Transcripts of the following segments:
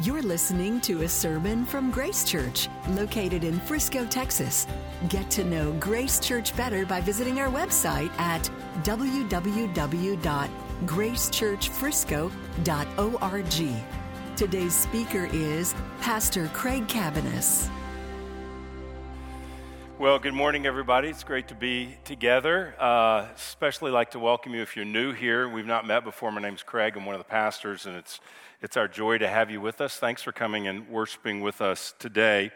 You're listening to a sermon from Grace Church, located in Frisco, Texas. Get to know Grace Church better by visiting our website at www.gracechurchfrisco.org. Today's speaker is Pastor Craig Cabaniss. Well, good morning, everybody. It's great to be together. Uh, especially like to welcome you if you're new here. We've not met before. My name's Craig. I'm one of the pastors, and it's it's our joy to have you with us. Thanks for coming and worshiping with us today.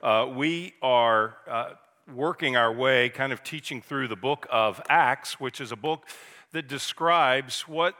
Uh, we are uh, working our way, kind of teaching through the book of Acts, which is a book that describes what,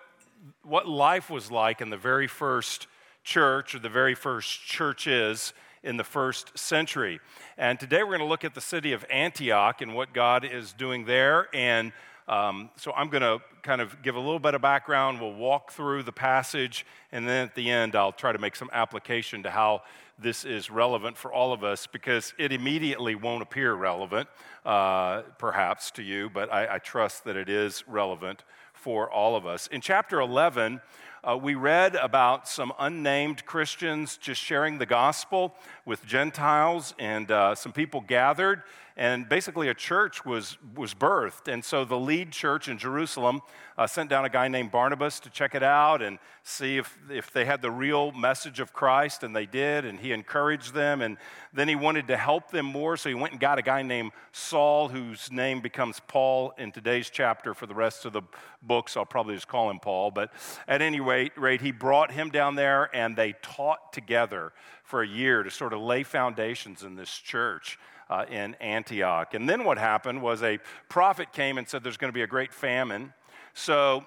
what life was like in the very first church or the very first churches in the first century. And today we're going to look at the city of Antioch and what God is doing there and um, so I'm going to kind of give a little bit of background. We'll walk through the passage, and then at the end, I'll try to make some application to how this is relevant for all of us because it immediately won't appear relevant, uh, perhaps to you, but I, I, trust that it is relevant for all of us. In chapter 11, uh, we read about some unnamed Christians just sharing the gospel with Gentiles, and uh, some people gathered and basically a church was, was birthed. And so the lead church in Jerusalem uh, sent down a guy named Barnabas to check it out and see if, if they had the real message of Christ, and they did, and he encouraged them. And then he wanted to help them more, so he went and got a guy named Saul, whose name becomes Paul in today's chapter for the rest of the books. I'll probably just call him Paul. But at any rate, rate he brought him down there, and they taught together for a year to sort of lay foundations in this church uh, in Antioch. And then what happened was a prophet came and said there's going to be a great famine. So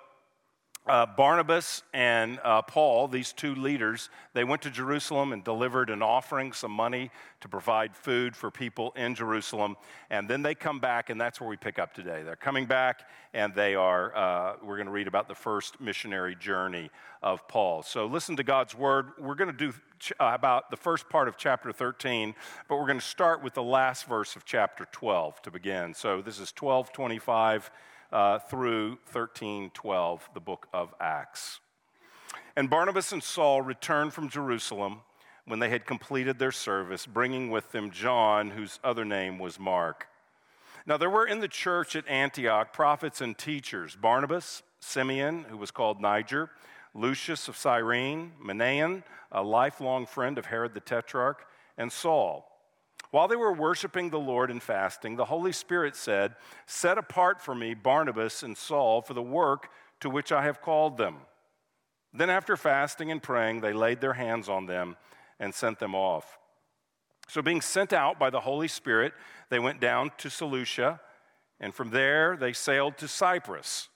uh, Barnabas and uh, Paul, these two leaders, they went to Jerusalem and delivered an offering, some money to provide food for people in Jerusalem. And then they come back, and that's where we pick up today. They're coming back, and they are, uh, we're going to read about the first missionary journey of Paul. So listen to God's word. We're going to do ch- uh, about the first part of chapter 13, but we're going to start with the last verse of chapter 12 to begin. So this is 1225 uh, through 1312, the book of Acts. And Barnabas and Saul returned from Jerusalem when they had completed their service, bringing with them John, whose other name was Mark. Now, there were in the church at Antioch prophets and teachers Barnabas, Simeon, who was called Niger, Lucius of Cyrene, Manaen, a lifelong friend of Herod the Tetrarch, and Saul. While they were worshiping the Lord and fasting, the Holy Spirit said, Set apart for me Barnabas and Saul for the work to which I have called them. Then, after fasting and praying, they laid their hands on them and sent them off. So, being sent out by the Holy Spirit, they went down to Seleucia, and from there they sailed to Cyprus.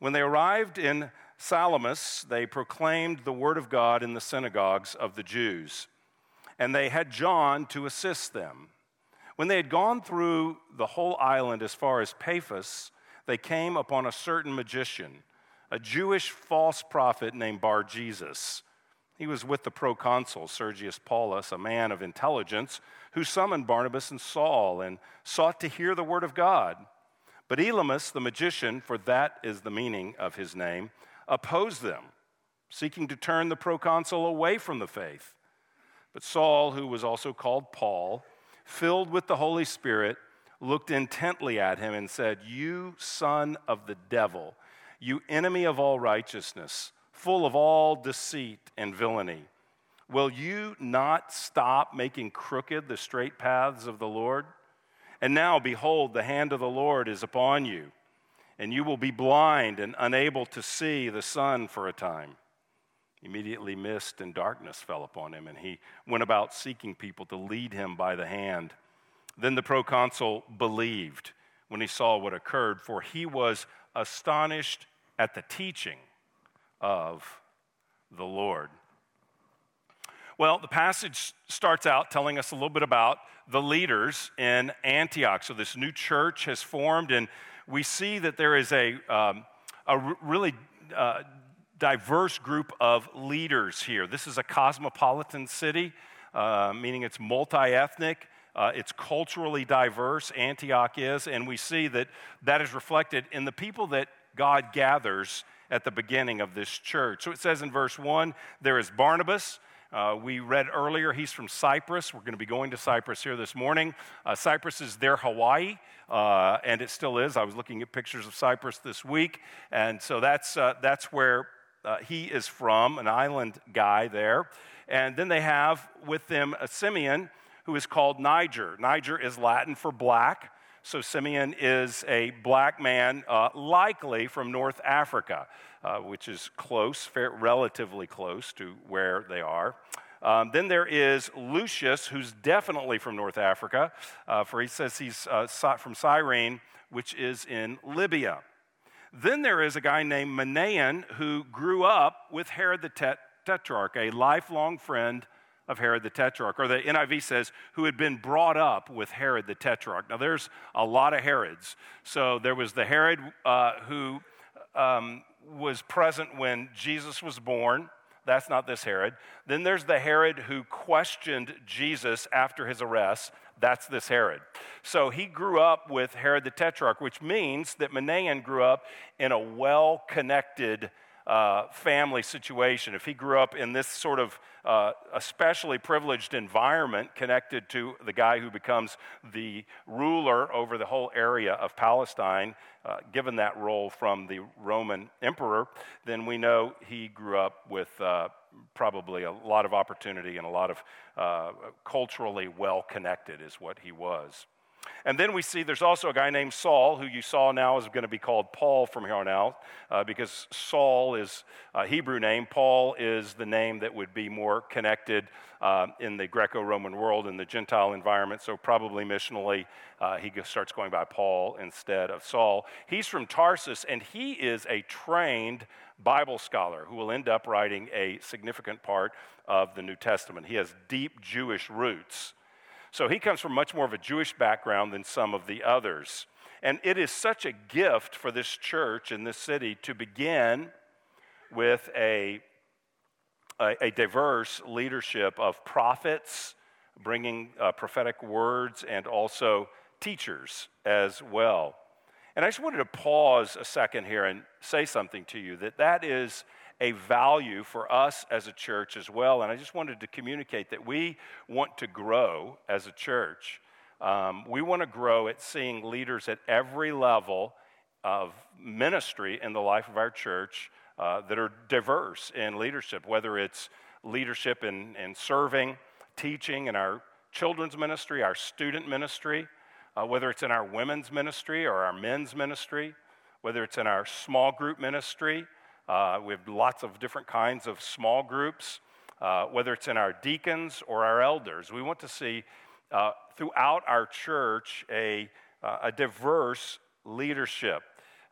When they arrived in Salamis, they proclaimed the word of God in the synagogues of the Jews and they had John to assist them. When they had gone through the whole island as far as Paphos, they came upon a certain magician, a Jewish false prophet named Bar Jesus. He was with the proconsul Sergius Paulus, a man of intelligence, who summoned Barnabas and Saul and sought to hear the word of God. But Elymas, the magician, for that is the meaning of his name, opposed them, seeking to turn the proconsul away from the faith. But Saul, who was also called Paul, filled with the Holy Spirit, looked intently at him and said, You son of the devil, you enemy of all righteousness, full of all deceit and villainy, will you not stop making crooked the straight paths of the Lord? And now, behold, the hand of the Lord is upon you, and you will be blind and unable to see the sun for a time. Immediately, mist and darkness fell upon him, and he went about seeking people to lead him by the hand. Then the proconsul believed when he saw what occurred, for he was astonished at the teaching of the Lord. Well, the passage starts out telling us a little bit about the leaders in Antioch. So, this new church has formed, and we see that there is a, um, a really uh, diverse group of leaders here. This is a cosmopolitan city, uh, meaning it's multi ethnic. Uh, it's culturally diverse, Antioch is, and we see that that is reflected in the people that God gathers at the beginning of this church. So it says in verse 1 there is Barnabas, Uh, we read earlier he's from Cyprus. We're going to be going to Cyprus here this morning. Uh, Cyprus is their Hawaii, uh, and it still is. I was looking at pictures of Cyprus this week, and so that's, uh, that's where uh, he is from, an island guy there. And then they have with them a Simeon who is called Niger. Niger is Latin for black. So Simeon is a black man, uh, likely from North Africa, uh, which is close, fair, relatively close to where they are. Um, then there is Lucius, who's definitely from North Africa, uh, for he says he's uh, from Cyrene, which is in Libya. Then there is a guy named Manaen who grew up with Herod the Tet- Tetrarch, a lifelong friend of Herod the Tetrarch, or the NIV says, who had been brought up with Herod the Tetrarch. Now, there's a lot of Herods. So there was the Herod uh, who um, was present when Jesus was born. That's not this Herod. Then there's the Herod who questioned Jesus after his arrest. That's this Herod. So he grew up with Herod the Tetrarch, which means that Manaen grew up in a well connected uh, family situation, if he grew up in this sort of uh, especially privileged environment connected to the guy who becomes the ruler over the whole area of Palestine, uh, given that role from the Roman emperor, then we know he grew up with uh, probably a lot of opportunity and a lot of uh, culturally well connected, is what he was. And then we see there's also a guy named Saul, who you saw now is going to be called Paul from here on out, uh, because Saul is a Hebrew name. Paul is the name that would be more connected uh, in the Greco Roman world, in the Gentile environment. So, probably missionally, uh, he starts going by Paul instead of Saul. He's from Tarsus, and he is a trained Bible scholar who will end up writing a significant part of the New Testament. He has deep Jewish roots. So he comes from much more of a Jewish background than some of the others. And it is such a gift for this church in this city to begin with a, a, a diverse leadership of prophets, bringing uh, prophetic words, and also teachers as well. And I just wanted to pause a second here and say something to you that that is a value for us as a church as well. And I just wanted to communicate that we want to grow as a church. Um, we want to grow at seeing leaders at every level of ministry in the life of our church uh, that are diverse in leadership, whether it's leadership in, in serving, teaching in our children's ministry, our student ministry, uh, whether it's in our women's ministry or our men's ministry, whether it's in our small group ministry, uh, we have lots of different kinds of small groups, uh, whether it's in our deacons or our elders. We want to see uh, throughout our church a, uh, a diverse leadership.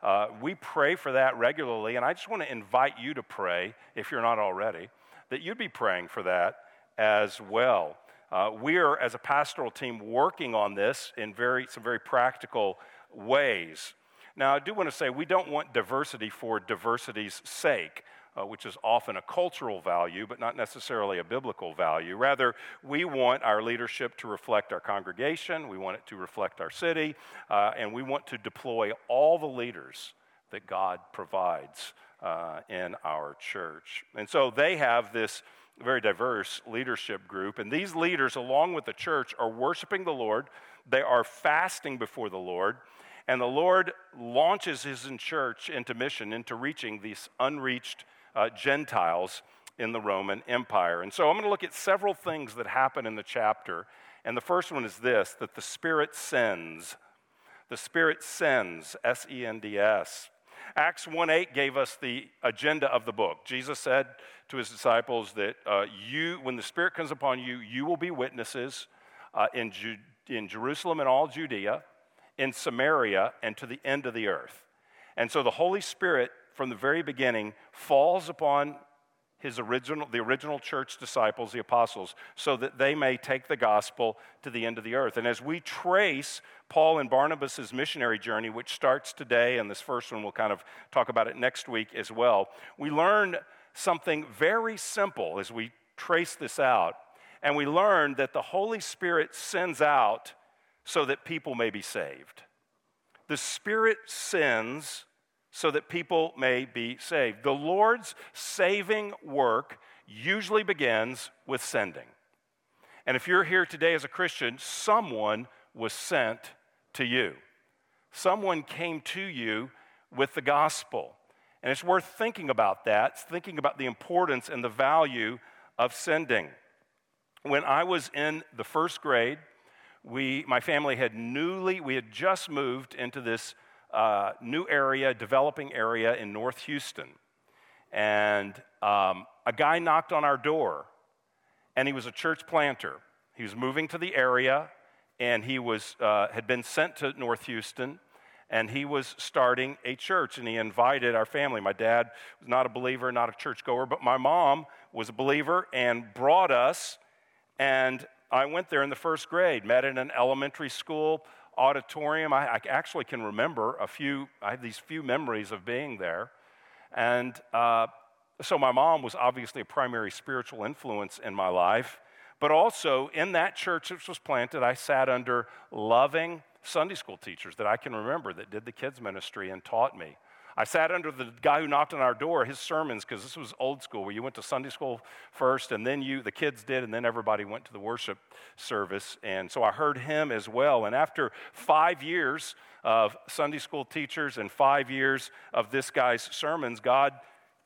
Uh, we pray for that regularly, and I just want to invite you to pray, if you're not already, that you'd be praying for that as well. Uh, we are, as a pastoral team, working on this in very, some very practical ways. Now, I do want to say we don't want diversity for diversity's sake. Uh, which is often a cultural value, but not necessarily a biblical value. Rather, we want our leadership to reflect our congregation, we want it to reflect our city, uh, and we want to deploy all the leaders that God provides uh, in our church. And so they have this very diverse leadership group, and these leaders, along with the church, are worshiping the Lord, they are fasting before the Lord. And the Lord launches his church into mission, into reaching these unreached uh, Gentiles in the Roman Empire. And so I'm going to look at several things that happen in the chapter. And the first one is this that the Spirit sends. The Spirit sends, S E N D S. Acts 1 8 gave us the agenda of the book. Jesus said to his disciples that uh, you, when the Spirit comes upon you, you will be witnesses uh, in, Ju- in Jerusalem and all Judea in Samaria and to the end of the earth. And so the Holy Spirit, from the very beginning, falls upon his original, the original church disciples, the apostles, so that they may take the gospel to the end of the earth. And as we trace Paul and Barnabas' missionary journey, which starts today, and this first one we'll kind of talk about it next week as well, we learn something very simple as we trace this out. And we learn that the Holy Spirit sends out so that people may be saved. The Spirit sends so that people may be saved. The Lord's saving work usually begins with sending. And if you're here today as a Christian, someone was sent to you. Someone came to you with the gospel. And it's worth thinking about that, it's thinking about the importance and the value of sending. When I was in the first grade, we, my family had newly, we had just moved into this uh, new area, developing area in North Houston. And um, a guy knocked on our door, and he was a church planter. He was moving to the area, and he was, uh, had been sent to North Houston, and he was starting a church, and he invited our family. My dad was not a believer, not a churchgoer, but my mom was a believer and brought us, and I went there in the first grade, met in an elementary school auditorium. I, I actually can remember a few, I have these few memories of being there. And uh, so my mom was obviously a primary spiritual influence in my life. But also in that church which was planted, I sat under loving Sunday school teachers that I can remember that did the kids' ministry and taught me. I sat under the guy who knocked on our door, his sermons, because this was old school where you went to Sunday school first and then you, the kids did, and then everybody went to the worship service. And so I heard him as well. And after five years of Sunday school teachers and five years of this guy's sermons, God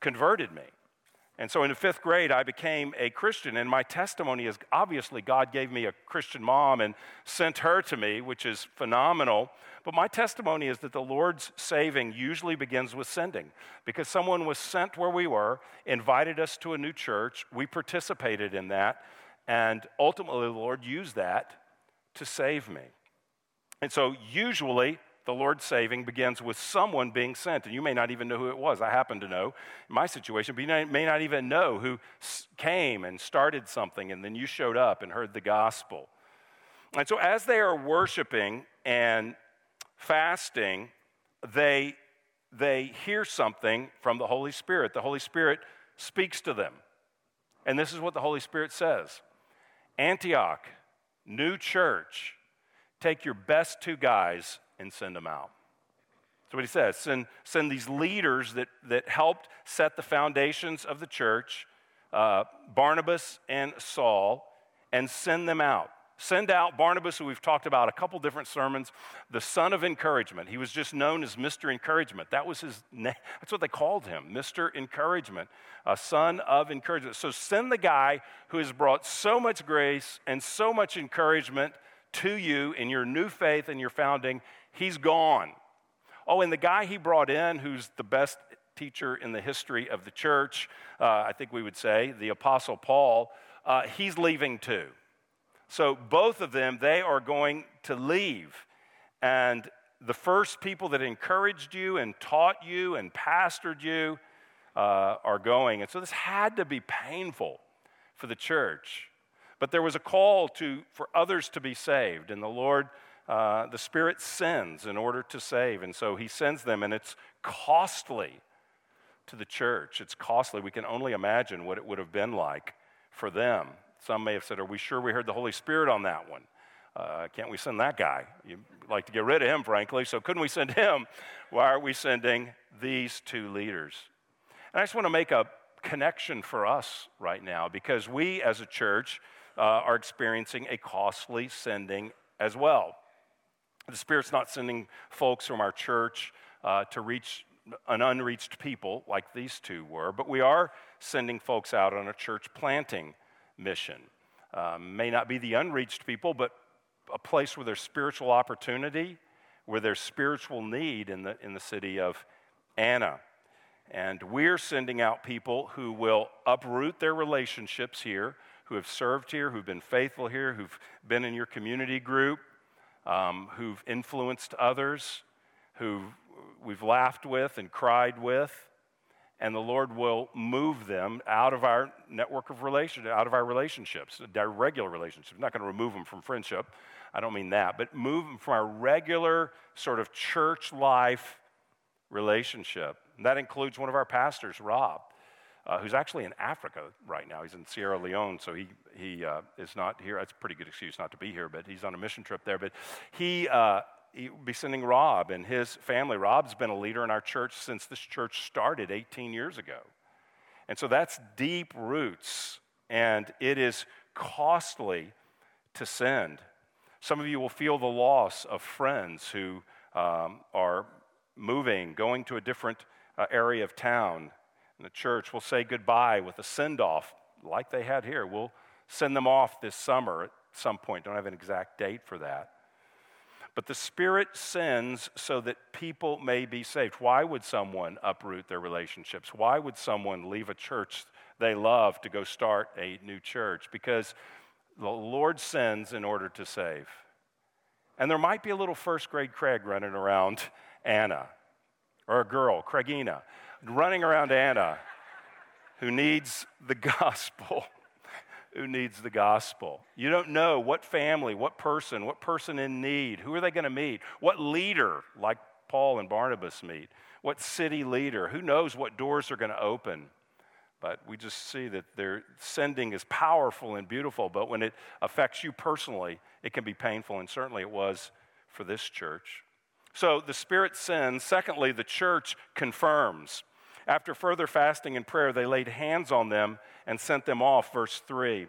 converted me. And so in the fifth grade, I became a Christian. And my testimony is obviously God gave me a Christian mom and sent her to me, which is phenomenal. But my testimony is that the Lord's saving usually begins with sending because someone was sent where we were, invited us to a new church. We participated in that. And ultimately, the Lord used that to save me. And so, usually, the Lord's saving begins with someone being sent, and you may not even know who it was. I happen to know in my situation, but you may not even know who came and started something, and then you showed up and heard the gospel. And so, as they are worshiping and fasting, they, they hear something from the Holy Spirit. The Holy Spirit speaks to them. And this is what the Holy Spirit says Antioch, new church, take your best two guys and send them out. That's what he says. Send, send these leaders that, that helped set the foundations of the church, uh, Barnabas and Saul, and send them out. Send out Barnabas, who we've talked about a couple different sermons, the son of encouragement. He was just known as Mr. Encouragement. That was his name. That's what they called him, Mr. Encouragement, a son of encouragement. So send the guy who has brought so much grace and so much encouragement to you in your new faith and your founding he's gone. Oh, and the guy he brought in, who's the best teacher in the history of the church, uh, I think we would say, the Apostle Paul, uh, he's leaving too. So both of them, they are going to leave. And the first people that encouraged you and taught you and pastored you uh, are going. And so this had to be painful for the church. But there was a call to, for others to be saved, and the Lord uh, the Spirit sends in order to save. And so he sends them, and it's costly to the church. It's costly. We can only imagine what it would have been like for them. Some may have said, Are we sure we heard the Holy Spirit on that one? Uh, can't we send that guy? You'd like to get rid of him, frankly. So couldn't we send him? Why are we sending these two leaders? And I just want to make a connection for us right now because we as a church uh, are experiencing a costly sending as well. The Spirit's not sending folks from our church uh, to reach an unreached people like these two were, but we are sending folks out on a church planting mission. Um, may not be the unreached people, but a place where there's spiritual opportunity, where there's spiritual need in the, in the city of Anna. And we're sending out people who will uproot their relationships here, who have served here, who've been faithful here, who've been in your community group, um, who've influenced others, who we've laughed with and cried with, and the Lord will move them out of our network of relations, out of our relationships, our regular relationships. I'm not going to remove them from friendship. I don't mean that, but move them from our regular sort of church life relationship. And that includes one of our pastors, Rob uh, who's actually in Africa right now. He's in Sierra Leone, so he, he uh, is not here. That's a pretty good excuse not to be here, but he's on a mission trip there. But he, uh, he will be sending Rob and his family. Rob's been a leader in our church since this church started 18 years ago. And so that's deep roots, and it is costly to send. Some of you will feel the loss of friends who um, are moving, going to a different uh, area of town. And the church will say goodbye with a send off like they had here. We'll send them off this summer at some point. Don't have an exact date for that. But the Spirit sends so that people may be saved. Why would someone uproot their relationships? Why would someone leave a church they love to go start a new church? Because the Lord sends in order to save. And there might be a little first grade Craig running around Anna, or a girl, Craigina, running around Anna who needs the gospel who needs the gospel. You don't know what family, what person, what person in need, who are they going to meet? What leader, like Paul and Barnabas meet? What city leader? Who knows what doors are going to open? But we just see that their sending is powerful and beautiful, but when it affects you personally, it can be painful, and certainly it was for this church. So the Spirit sends. Secondly, the church confirms. After further fasting and prayer, they laid hands on them and sent them off. Verse 3.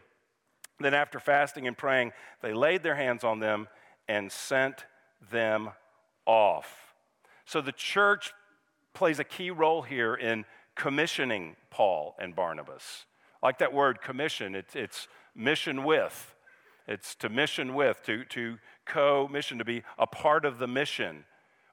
Then, after fasting and praying, they laid their hands on them and sent them off. So the church plays a key role here in commissioning Paul and Barnabas. Like that word commission, it's, it's mission with. It's to mission with, to, to co mission, to be a part of the mission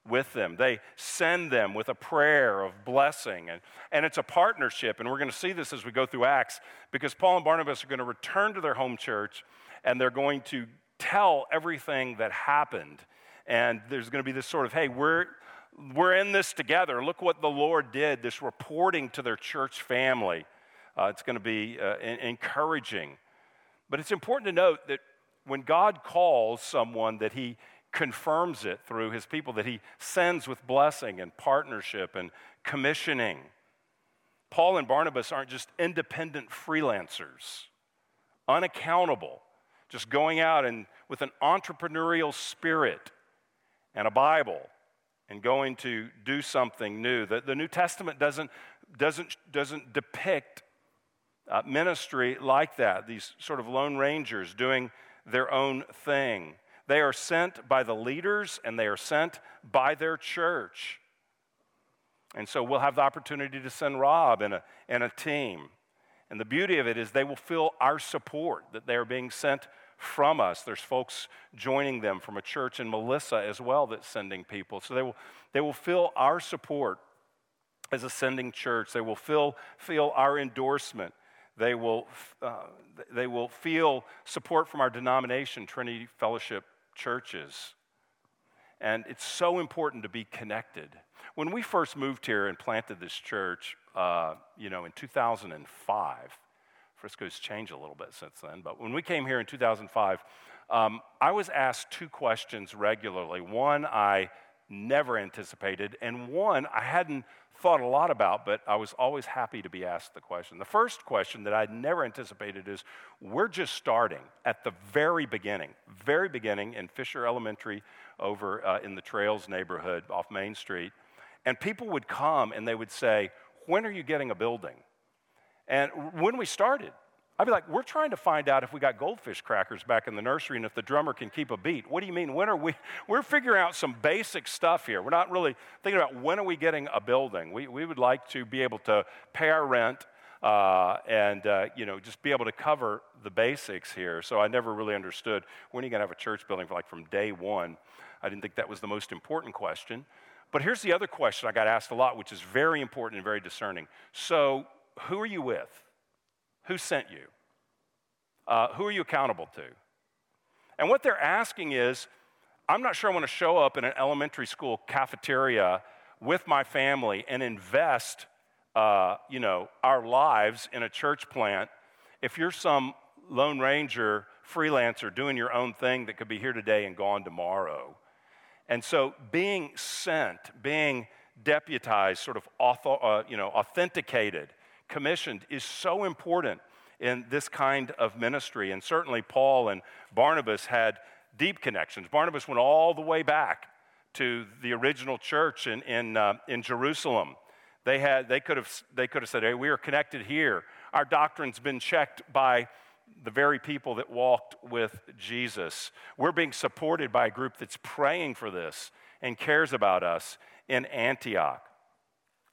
with them. They send them with a prayer of blessing. And, and it's a partnership. And we're going to see this as we go through Acts because Paul and Barnabas are going to return to their home church and they're going to tell everything that happened. And there's going to be this sort of, hey, we're, we're in this together. Look what the Lord did, this reporting to their church family. Uh, it's going to be uh, encouraging. But it's important to note that when God calls someone that he confirms it through his people that he sends with blessing and partnership and commissioning. Paul and Barnabas aren't just independent freelancers, unaccountable, just going out and with an entrepreneurial spirit and a Bible and going to do something new. The, the New Testament doesn't, doesn't, doesn't depict uh, ministry like that, these sort of lone rangers doing their own thing. They are sent by the leaders and they are sent by their church. And so we'll have the opportunity to send Rob and a, and a team. And the beauty of it is they will feel our support, that they are being sent from us. There's folks joining them from a church in Melissa as well that's sending people. So they will, they will feel our support as a sending church. They will feel, feel our endorsement. They will, uh, they will feel support from our denomination, Trinity Fellowship churches. And it's so important to be connected. When we first moved here and planted this church, uh, you know, in 2005, Frisco's changed a little bit since then, but when we came here in 2005, um, I was asked two questions regularly. One I never anticipated, and one I hadn't thought a lot about, but I was always happy to be asked the question. The first question that I'd never anticipated is we're just starting at the very beginning, very beginning in Fisher Elementary over uh, in the Trails neighborhood off Main Street. And people would come and they would say, When are you getting a building? And when we started, I'd be like, we're trying to find out if we got goldfish crackers back in the nursery and if the drummer can keep a beat. What do you mean? When are we? We're figuring out some basic stuff here. We're not really thinking about when are we getting a building. We, we would like to be able to pay our rent uh, and, uh, you know, just be able to cover the basics here. So I never really understood when are you going to have a church building for like from day one. I didn't think that was the most important question. But here's the other question I got asked a lot, which is very important and very discerning. So, who are you with? Who sent you? Uh, who are you accountable to? And what they're asking is I'm not sure I want to show up in an elementary school cafeteria with my family and invest, uh, you know, our lives in a church plant if you're some Lone Ranger freelancer doing your own thing that could be here today and gone tomorrow. And so being sent, being deputized, sort of author, uh, you know, authenticated commissioned is so important in this kind of ministry. And certainly, Paul and Barnabas had deep connections. Barnabas went all the way back to the original church in, in, uh, in Jerusalem They, had, they, could have, they could have said, hey, we are connected here. Our doctrine's been checked by the very people that walked with Jesus. We're being supported by a group that's praying for this and cares about us in Antioch.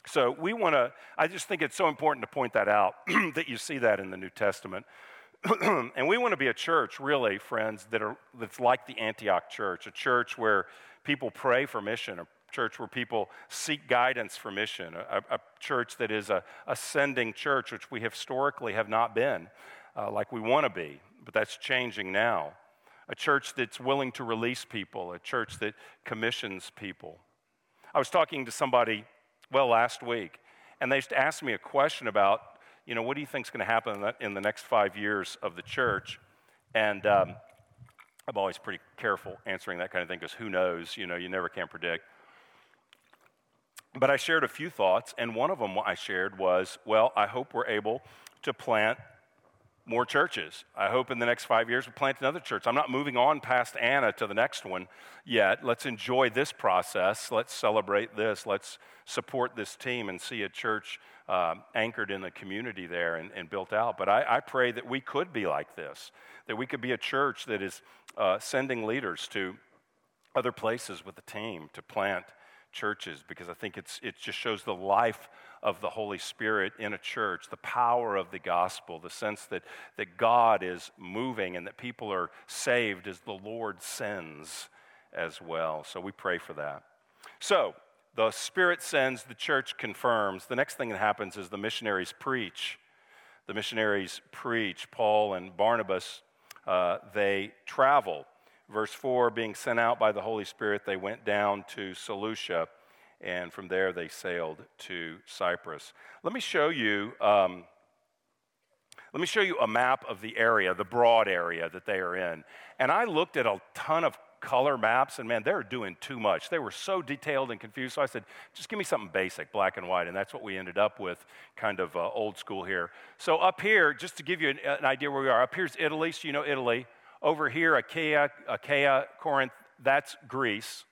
So we want to, I just think it's so important to point that out that you see that in the New Testament. and we want to be a church, really, friends, that are, that's like the Antioch church, a church where people pray for mission, a church where people seek guidance for mission, a, a church that is a ascending church, which we historically have not been uh, like we want to be, but that's changing now. A church that's willing to release people, a church that commissions people. I was talking to somebody, well, last week, and they asked me a question about, you know, what do you think is going to happen in the, in the, next five years of the church? And um, I'm always pretty careful answering that kind of thing because who knows? You know, you never can predict. But I shared a few thoughts, and one of them I shared was, well, I hope we're able to plant more churches. I hope in the next five years we plant another church. I'm not moving on past Anna to the next one yet. Let's enjoy this process. Let's celebrate this. Let's support this team and see a church uh, anchored in the community there and, and built out. But I, I, pray that we could be like this, that we could be a church that is uh, sending leaders to other places with the team to plant churches because I think it's, it just shows the life of the Holy Spirit in a church, the power of the gospel, the sense that, that God is moving and that people are saved as the Lord sends as well. So we pray for that. So the Spirit sends, the church confirms. The next thing that happens is the missionaries preach. The missionaries preach. Paul and Barnabas, uh, they travel. Verse 4 being sent out by the Holy Spirit, they went down to Seleucia, and from there they sailed to Cyprus. Let me show you. Um, let me show you a map of the area, the broad area that they are in. And I looked at a ton of color maps, and man, they were doing too much. They were so detailed and confused. So I said, just give me something basic, black and white. And that's what we ended up with, kind of uh, old school here. So up here, just to give you an, an idea where we are, up here's Italy. So you know Italy. Over here, Achaia, Achaia, Corinth, that's Greece.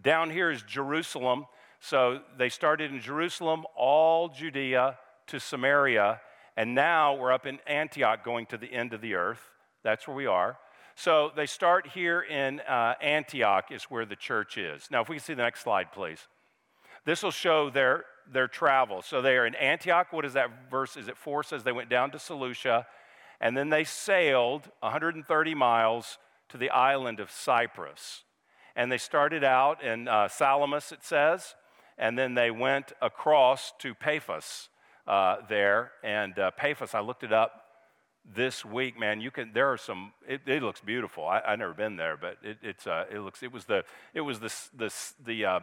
Down here is Jerusalem. So they started in Jerusalem, all Judea to Samaria, and now we're up in Antioch going to the end of the earth. That's where we are. So they start here in uh, Antioch, is where the church is. Now, if we can see the next slide, please. This will show their, their travel. So they are in Antioch. What is that verse? Is it 4? Says they went down to Seleucia and then they sailed 130 miles to the island of Cyprus. And they started out in uh, Salamis, it says, and then they went across to Paphos uh, there. And uh, Paphos, I looked it up this week, man. You can. There are some. It, it looks beautiful. I, have never been there, but it, it's. Uh, it looks. It was the. It was the the the.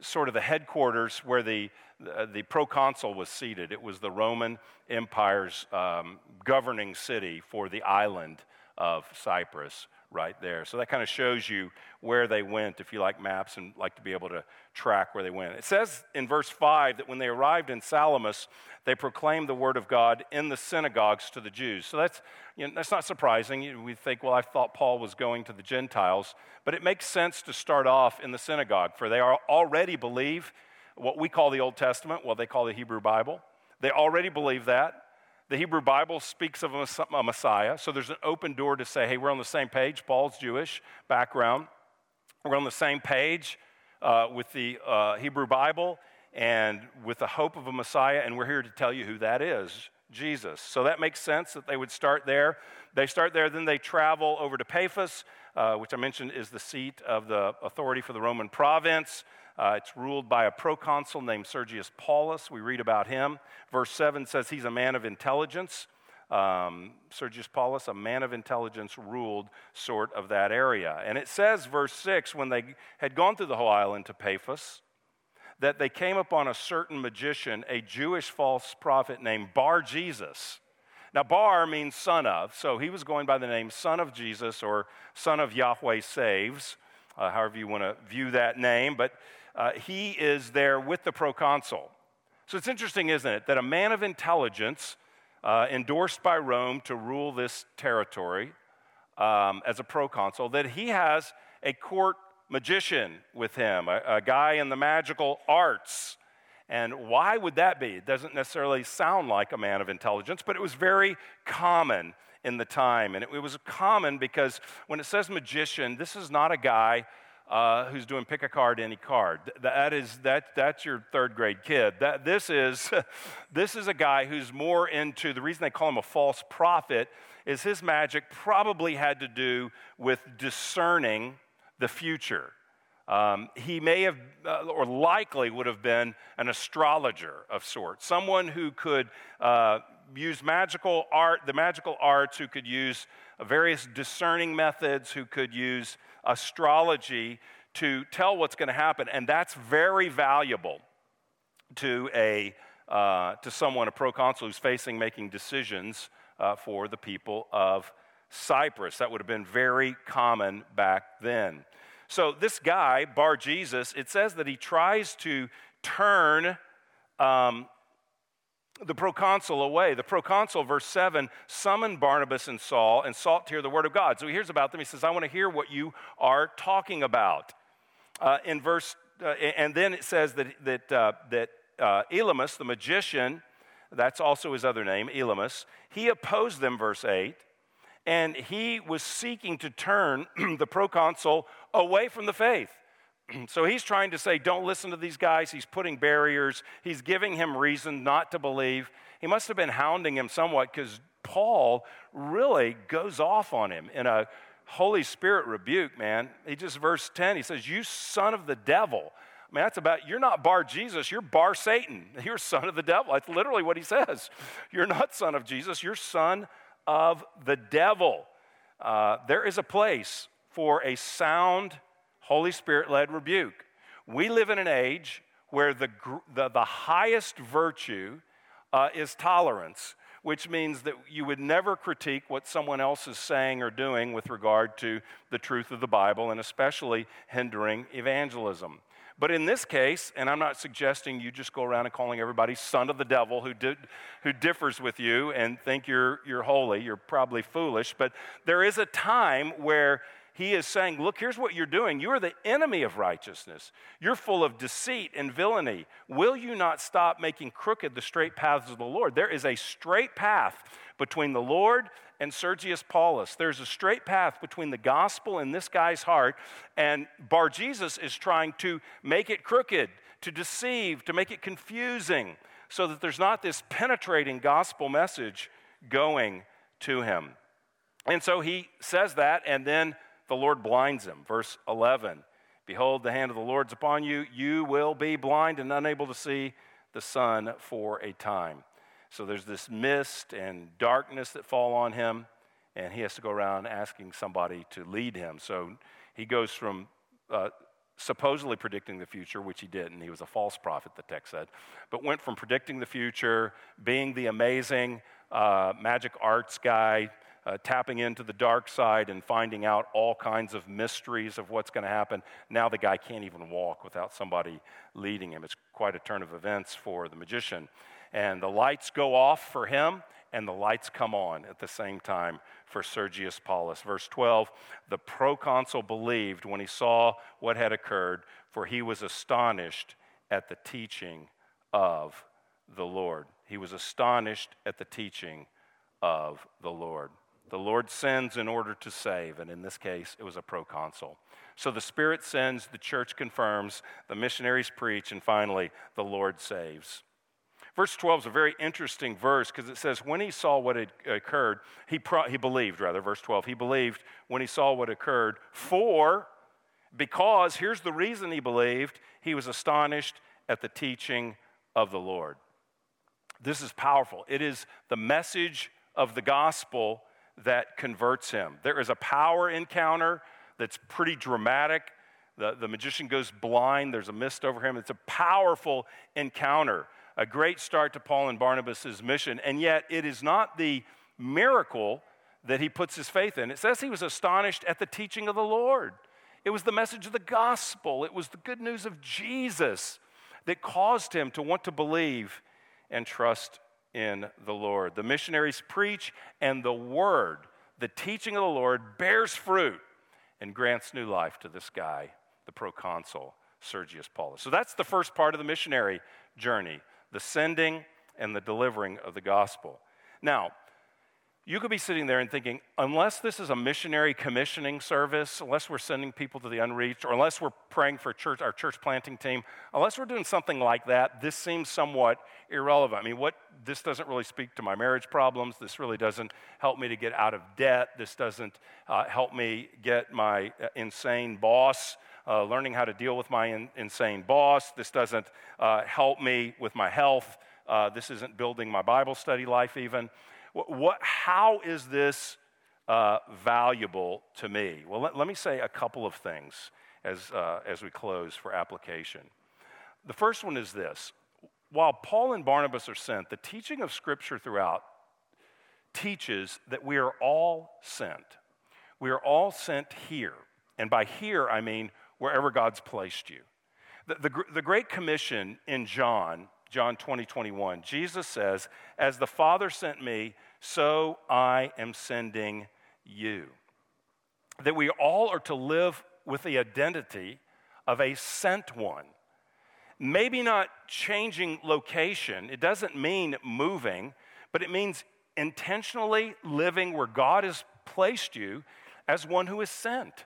Sort of the headquarters where the, the, the, proconsul was seated. It was the Roman Empire's um, governing city for the island of Cyprus right there. So that kind of shows you where they went if you like maps and like to be able to track where they went. It says in verse 5 that when they arrived in Salamis, they proclaimed the word of God in the synagogues to the Jews. So that's, you know, that's not surprising. We think, well, I thought Paul was going to the Gentiles, but it makes sense to start off in the synagogue, for they are already believe what we call the Old Testament, what they call the Hebrew Bible. They already believe that. The Hebrew Bible speaks of a Messiah, so there's an open door to say, hey, we're on the same page. Paul's Jewish background. We're on the same page uh, with the uh, Hebrew Bible and with the hope of a Messiah, and we're here to tell you who that is Jesus. So that makes sense that they would start there. They start there, then they travel over to Paphos, uh, which I mentioned is the seat of the authority for the Roman province. Uh, it's ruled by a proconsul named Sergius Paulus. We read about him. Verse 7 says he's a man of intelligence. Um, Sergius Paulus, a man of intelligence, ruled sort of that area. And it says, verse 6, when they had gone through the whole island to Paphos, that they came upon a certain magician, a Jewish false prophet named Bar Jesus. Now, Bar means son of, so he was going by the name son of Jesus or son of Yahweh saves, uh, however you want to view that name. But uh, he is there with the proconsul. So it's interesting, isn't it, that a man of intelligence uh, endorsed by Rome to rule this territory um, as a proconsul, that he has a court magician with him, a, a guy in the magical arts. And why would that be? It doesn't necessarily sound like a man of intelligence, but it was very common in the time. And it, it was common because when it says magician, this is not a guy uh, who's doing pick a card, any card. That is, that, that's your third grade kid. That, this, is, this is a guy who's more into, the reason they call him a false prophet is his magic probably had to do with discerning the future. Um, he may have, uh, or likely would have been, an astrologer of sorts, someone who could uh, use magical art, the magical arts, who could use various discerning methods, who could use astrology to tell what's going to happen. And that's very valuable to, a, uh, to someone, a proconsul, who's facing making decisions uh, for the people of Cyprus. That would have been very common back then. So, this guy, Bar Jesus, it says that he tries to turn um, the proconsul away. The proconsul, verse 7, summoned Barnabas and Saul and sought to hear the word of God. So he hears about them. He says, I want to hear what you are talking about. Uh, in verse, uh, and then it says that, that, uh, that uh, Elymas, the magician, that's also his other name, Elymas, he opposed them, verse 8, and he was seeking to turn the proconsul away from the faith. so he's trying to say, don't listen to these guys. He's putting barriers, he's giving him reason not to believe. He must have been hounding him somewhat because Paul really goes off on him in a Holy Spirit rebuke, man. He just, verse 10, he says, You son of the devil. I mean, that's about, you're not bar Jesus, you're bar Satan. You're son of the devil. That's literally what he says. You're not son of Jesus, you're son of the devil. Uh, there is a place for a sound Holy Spirit led rebuke. We live in an age where the, the, the highest virtue uh, is tolerance, which means that you would never critique what someone else is saying or doing with regard to the truth of the Bible, and especially hindering evangelism. But in this case, and I'm not suggesting you just go around and calling everybody son of the devil who, did, who differs with you and think you're, you're holy. You're probably foolish. But there is a time where he is saying, Look, here's what you're doing. You are the enemy of righteousness. You're full of deceit and villainy. Will you not stop making crooked the straight paths of the Lord? There is a straight path between the Lord and Sergius Paulus. There's a straight path between the gospel and this guy's heart, and Bar Jesus is trying to make it crooked, to deceive, to make it confusing, so that there's not this penetrating gospel message going to him. And so he says that, and then the Lord blinds him. Verse 11 Behold, the hand of the Lord's upon you. You will be blind and unable to see the sun for a time. So there's this mist and darkness that fall on him, and he has to go around asking somebody to lead him. So he goes from uh, supposedly predicting the future, which he didn't. He was a false prophet, the text said, but went from predicting the future, being the amazing uh, magic arts guy, uh, tapping into the dark side and finding out all kinds of mysteries of what's going to happen. Now the guy can't even walk without somebody leading him. It's quite a turn of events for the magician. And the lights go off for him, and the lights come on at the same time for Sergius Paulus. Verse 12 The proconsul believed when he saw what had occurred, for he was astonished at the teaching of the Lord. He was astonished at the teaching of the Lord. The Lord sends in order to save, and in this case, it was a proconsul. So the Spirit sends, the church confirms, the missionaries preach, and finally, the Lord saves. Verse 12 is a very interesting verse because it says, when he saw what had occurred, he, pro- he believed, rather, verse 12, he believed when he saw what occurred, for, because, here's the reason he believed, he was astonished at the teaching of the Lord. This is powerful. It is the message of the gospel that converts him. There is a power encounter that's pretty dramatic. The, the magician goes blind, there's a mist over him. It's a powerful encounter, a great start to Paul and Barnabas' mission. And yet, it is not the miracle that he puts his faith in. It says he was astonished at the teaching of the Lord. It was the message of the gospel, it was the good news of Jesus that caused him to want to believe and trust in the Lord. The missionaries preach, and the word, the teaching of the Lord, bears fruit and grants new life to this guy, the proconsul, Sergius Paulus. So that's the first part of the missionary journey the sending and the delivering of the gospel. Now, you could be sitting there and thinking, unless this is a missionary commissioning service, unless we're sending people to the unreached, or unless we're praying for church, our church planting team, unless we're doing something like that, this seems somewhat irrelevant. I mean, what this doesn't really speak to my marriage problems. This really doesn't help me to get out of debt. This doesn't uh, help me get my uh, insane boss. Uh, learning how to deal with my in, insane boss. This doesn't uh, help me with my health. Uh, this isn't building my Bible study life, even. What, how is this uh, valuable to me? Well, let, let, me say a couple of things as, uh, as we close for application. The first one is this while Paul and Barnabas are sent, the teaching of Scripture throughout teaches that we are all sent. We are all sent here. And by here, I mean wherever God's placed you. The, the, the Great Commission in John John 20, 21. Jesus says, As the Father sent me, so I am sending you. That we all are to live with the identity of a sent one. Maybe not changing location, it doesn't mean moving, but it means intentionally living where God has placed you as one who is sent.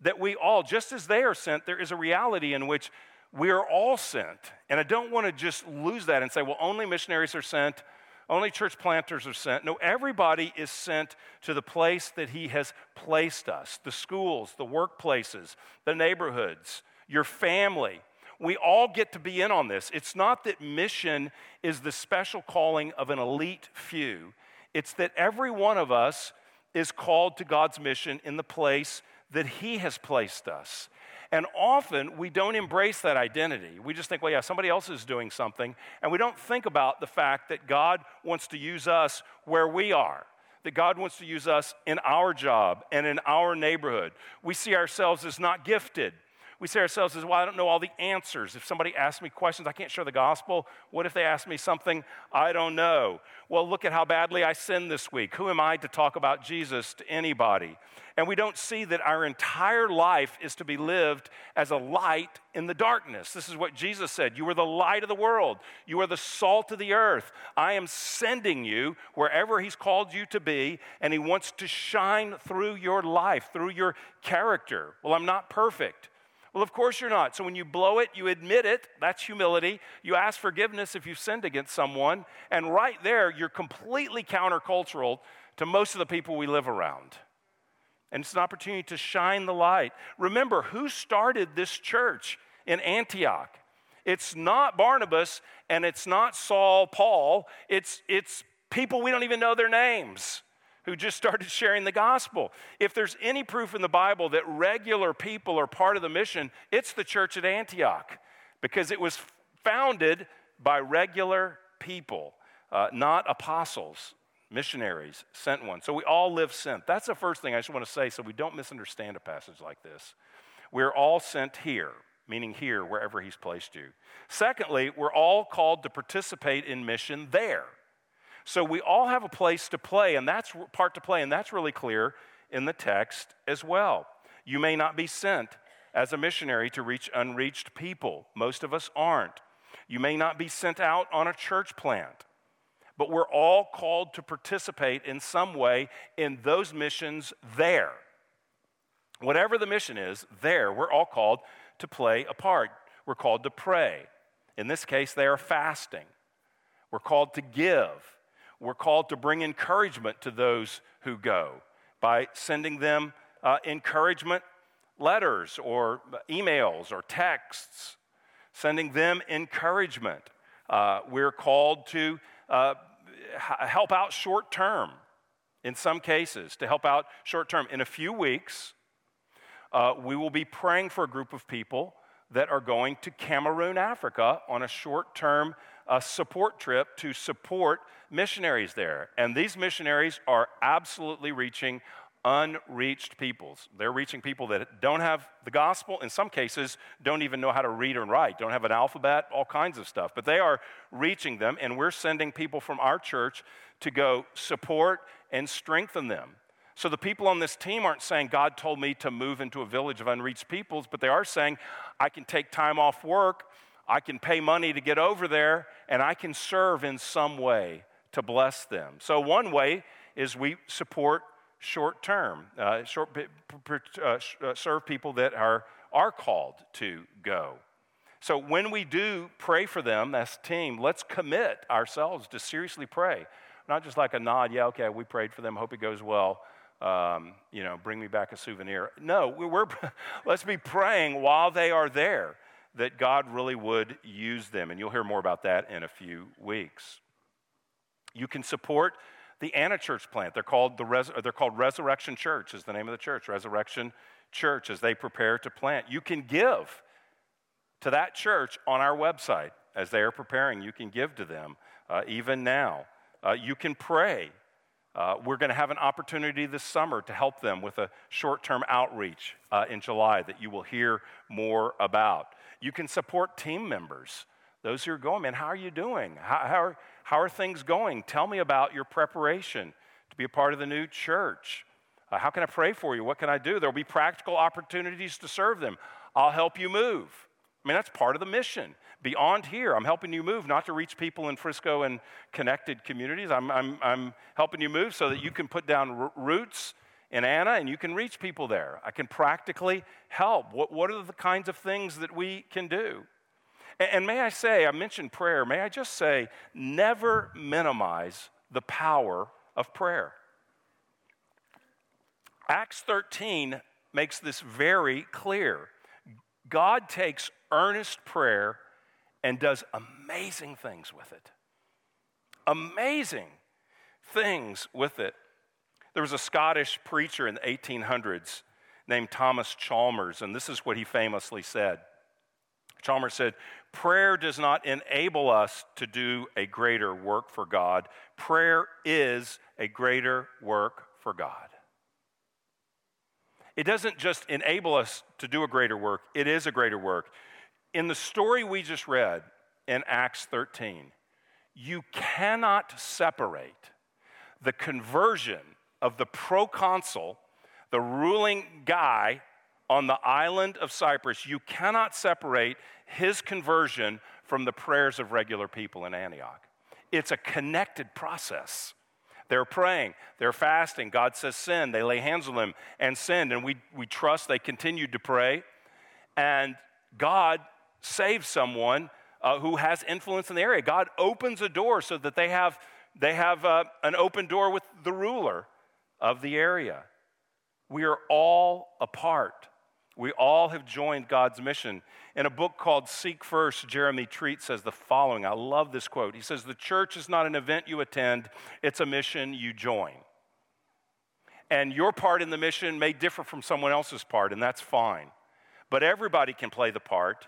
That we all, just as they are sent, there is a reality in which we are all sent. And I don't want to just lose that and say, well, only missionaries are sent, only church planters are sent. No, everybody is sent to the place that He has placed us the schools, the workplaces, the neighborhoods, your family. We all get to be in on this. It's not that mission is the special calling of an elite few, it's that every one of us is called to God's mission in the place that He has placed us. And often we don't embrace that identity. We just think, well, yeah, somebody else is doing something. And we don't think about the fact that God wants to use us where we are, that God wants to use us in our job and in our neighborhood. We see ourselves as not gifted. We say ourselves as, well, I don't know all the answers. If somebody asks me questions, I can't share the gospel. What if they ask me something I don't know? Well, look at how badly I sinned this week. Who am I to talk about Jesus to anybody? And we don't see that our entire life is to be lived as a light in the darkness. This is what Jesus said You are the light of the world, you are the salt of the earth. I am sending you wherever He's called you to be, and He wants to shine through your life, through your character. Well, I'm not perfect. Well, of course you're not. So when you blow it, you admit it. That's humility. You ask forgiveness if you've sinned against someone. And right there, you're completely countercultural to most of the people we live around. And it's an opportunity to shine the light. Remember, who started this church in Antioch? It's not Barnabas and it's not Saul Paul. It's, it's people we don't even know their names who just started sharing the gospel. If there's any proof in the Bible that regular people are part of the mission, it's the church at Antioch because it was founded by regular people, uh, not apostles, missionaries, sent ones. So we all live sent. That's the first thing I just want to say so we don't misunderstand a passage like this. We're all sent here, meaning here, wherever He's placed you. Secondly, we're all called to participate in mission there. So we all have a place to play, and that's part to play, and that's really clear in the text as well. You may not be sent as a missionary to reach unreached people. Most of us aren't. You may not be sent out on a church plant, but we're all called to participate in some way in those missions there. Whatever the mission is, there, we're all called to play a part. We're called to pray. In this case, they are fasting. We're called to give. We're called to bring encouragement to those who go by sending them uh, encouragement letters or emails or texts, sending them encouragement. Uh, we're called to uh, help out short term in some cases, to help out short term. In a few weeks, uh, we will be praying for a group of people that are going to Cameroon, Africa on a short term uh, support trip to support missionaries there. And these missionaries are absolutely reaching unreached peoples. They're reaching people that don't have the gospel, in some cases, don't even know how to read and write, don't have an alphabet, all kinds of stuff. But they are reaching them, and we're sending people from our church to go support and strengthen them. So the people on this team aren't saying, God told me to move into a village of unreached peoples, but they are saying, I can take time off work, I can pay money to get over there, and I can serve in some way to bless them. So one way is we support short term, uh, short, uh, uh, serve people that are, are called to go. So when we do pray for them as a team, let's commit ourselves to seriously pray. Not just like a nod, yeah, okay, we prayed for them, hope it goes well um, you know, bring me back a souvenir. No, we're, let's be praying while they are there that God really would use them. And you'll hear more about that in a few weeks. You can support the Anna Church plant. They're called, the Res- they're called Resurrection Church, is the name of the church, Resurrection Church, as they prepare to plant. You can give to that church on our website as they are preparing. You can give to them uh, even now. Uh, you can pray uh, we're going to have an opportunity this summer to help them with a short term outreach uh, in July that you will hear more about. You can support team members, those who are going, man, how are you doing? How, how, are, how are things going? Tell me about your preparation to be a part of the new church. Uh, how can I pray for you? What can I do? There will be practical opportunities to serve them. I'll help you move. I mean, that's part of the mission beyond here. I'm helping you move, not to reach people in Frisco and connected communities. I'm, I'm, I'm helping you move so that you can put down r- roots in Anna and you can reach people there. I can practically help. What, what are the kinds of things that we can do? And, and may I say, I mentioned prayer, may I just say, never minimize the power of prayer. Acts 13 makes this very clear. God takes earnest prayer and does amazing things with it. Amazing things with it. There was a Scottish preacher in the 1800s named Thomas Chalmers, and this is what he famously said. Chalmers said, Prayer does not enable us to do a greater work for God. Prayer is a greater work for God. It doesn't just enable us to do a greater work, it is a greater work in the story we just read in Acts 13, you cannot separate the conversion of the proconsul, the ruling guy on the island of Cyprus, you cannot separate his conversion from the prayers of regular people in Antioch. It's a connected process. They're praying, they're fasting. God says sin. They lay hands on them and sin. And we, we trust they continued to pray. And God save someone uh, who has influence in the area. God opens a door so that they have, they have uh, an open door with the ruler of the area. We are all a part. We all have joined God's mission. In a book called Seek First, Jeremy Treat says the following. I love this quote. He says, The church is not an event you attend, it's a mission you join. And your part in the mission may differ from someone else's part, and that's fine. But everybody can play the part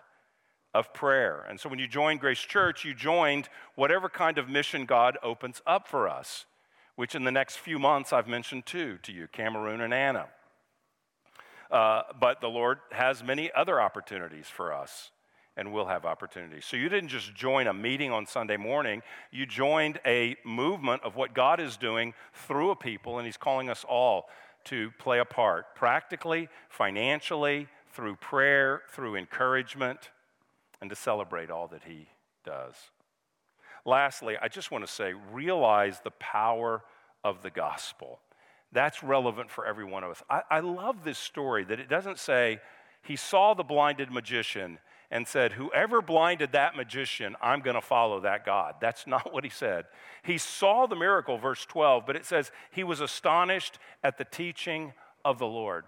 of prayer. And so when you joined Grace Church, you joined whatever kind of mission God opens up for us, which in the next few months I've mentioned two to you Cameroon and Anna. Uh, but the Lord has many other opportunities for us and we'll have opportunities. So you didn't just join a meeting on Sunday morning, you joined a movement of what God is doing through a people, and He's calling us all to play a part practically, financially, through prayer, through encouragement and to celebrate all that He does. Lastly, I just want to say realize the power of the gospel. That's relevant for every one of us. I, I love this story that it doesn't say he saw the blinded magician and said, Whoever blinded that magician, I'm going to follow that God. That's not what he said. He saw the miracle, verse 12, but it says he was astonished at the teaching of the Lord.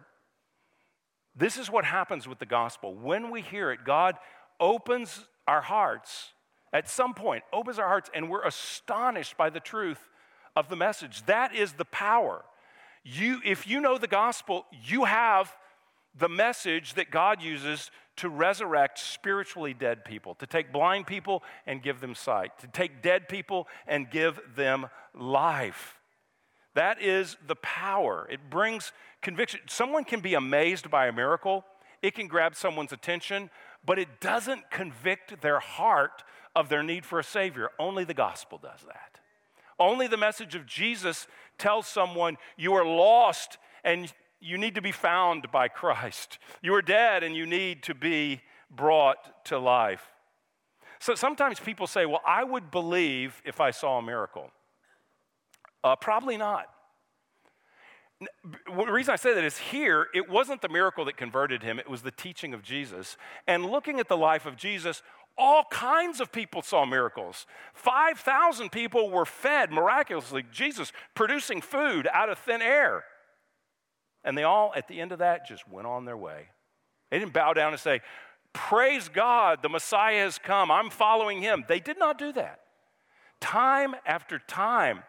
This is what happens with the gospel. When we hear it, God opens our hearts at some point, opens our hearts, and we're astonished by the truth of the message. That is the power. You, if you know the gospel, you have the message that God uses to resurrect spiritually dead people, to take blind people and give them sight, to take dead people and give them life. That is the power. It brings conviction. Someone can be amazed by a miracle, it can grab someone's attention, but it doesn't convict their heart of their need for a Savior. Only the gospel does that. Only the message of Jesus tells someone you are lost and you need to be found by Christ. You are dead and you need to be brought to life. So sometimes people say, Well, I would believe if I saw a miracle. Uh, probably not. The reason I say that is here, it wasn't the miracle that converted him, it was the teaching of Jesus. And looking at the life of Jesus, all kinds of people saw miracles. 5,000 people were fed miraculously, Jesus producing food out of thin air. And they all, at the end of that, just went on their way. They didn't bow down and say, Praise God, the Messiah has come. I'm following him. They did not do that. Time after time,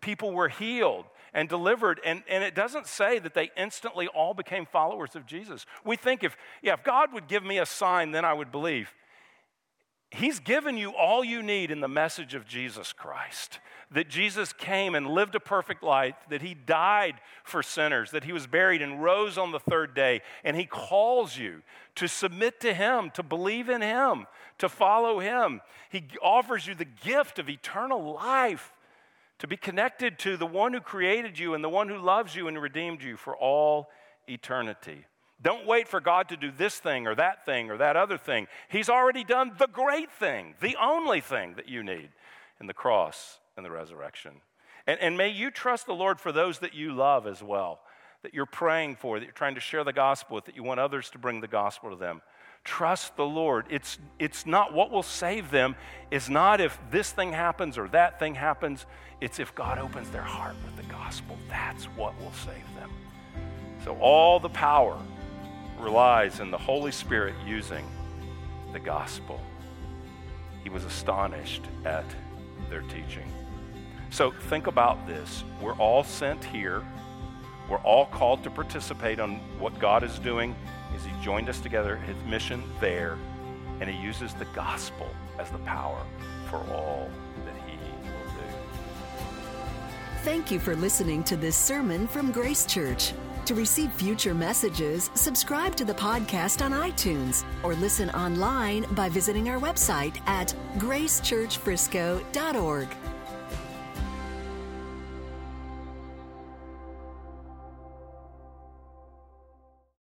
people were healed and delivered. And, and it doesn't say that they instantly all became followers of Jesus. We think if, yeah, if God would give me a sign, then I would believe. He's given you all you need in the message of Jesus Christ. That Jesus came and lived a perfect life, that he died for sinners, that he was buried and rose on the third day. And he calls you to submit to him, to believe in him, to follow him. He offers you the gift of eternal life, to be connected to the one who created you and the one who loves you and redeemed you for all eternity. Don't wait for God to do this thing or that thing or that other thing. He's already done the great thing, the only thing that you need in the cross and the resurrection. And, and may you trust the Lord for those that you love as well, that you're praying for, that you're trying to share the gospel with, that you want others to bring the gospel to them. Trust the Lord. It's, it's not what will save them, is not if this thing happens or that thing happens. It's if God opens their heart with the gospel. That's what will save them. So, all the power relies in the Holy Spirit using the gospel. He was astonished at their teaching. So think about this. We're all sent here. We're all called to participate on what God is doing as He joined us together, His mission there, and He uses the gospel as the power for all that He will do. Thank you for listening to this sermon from Grace Church. To receive future messages, subscribe to the podcast on iTunes or listen online by visiting our website at gracechurchfrisco.org.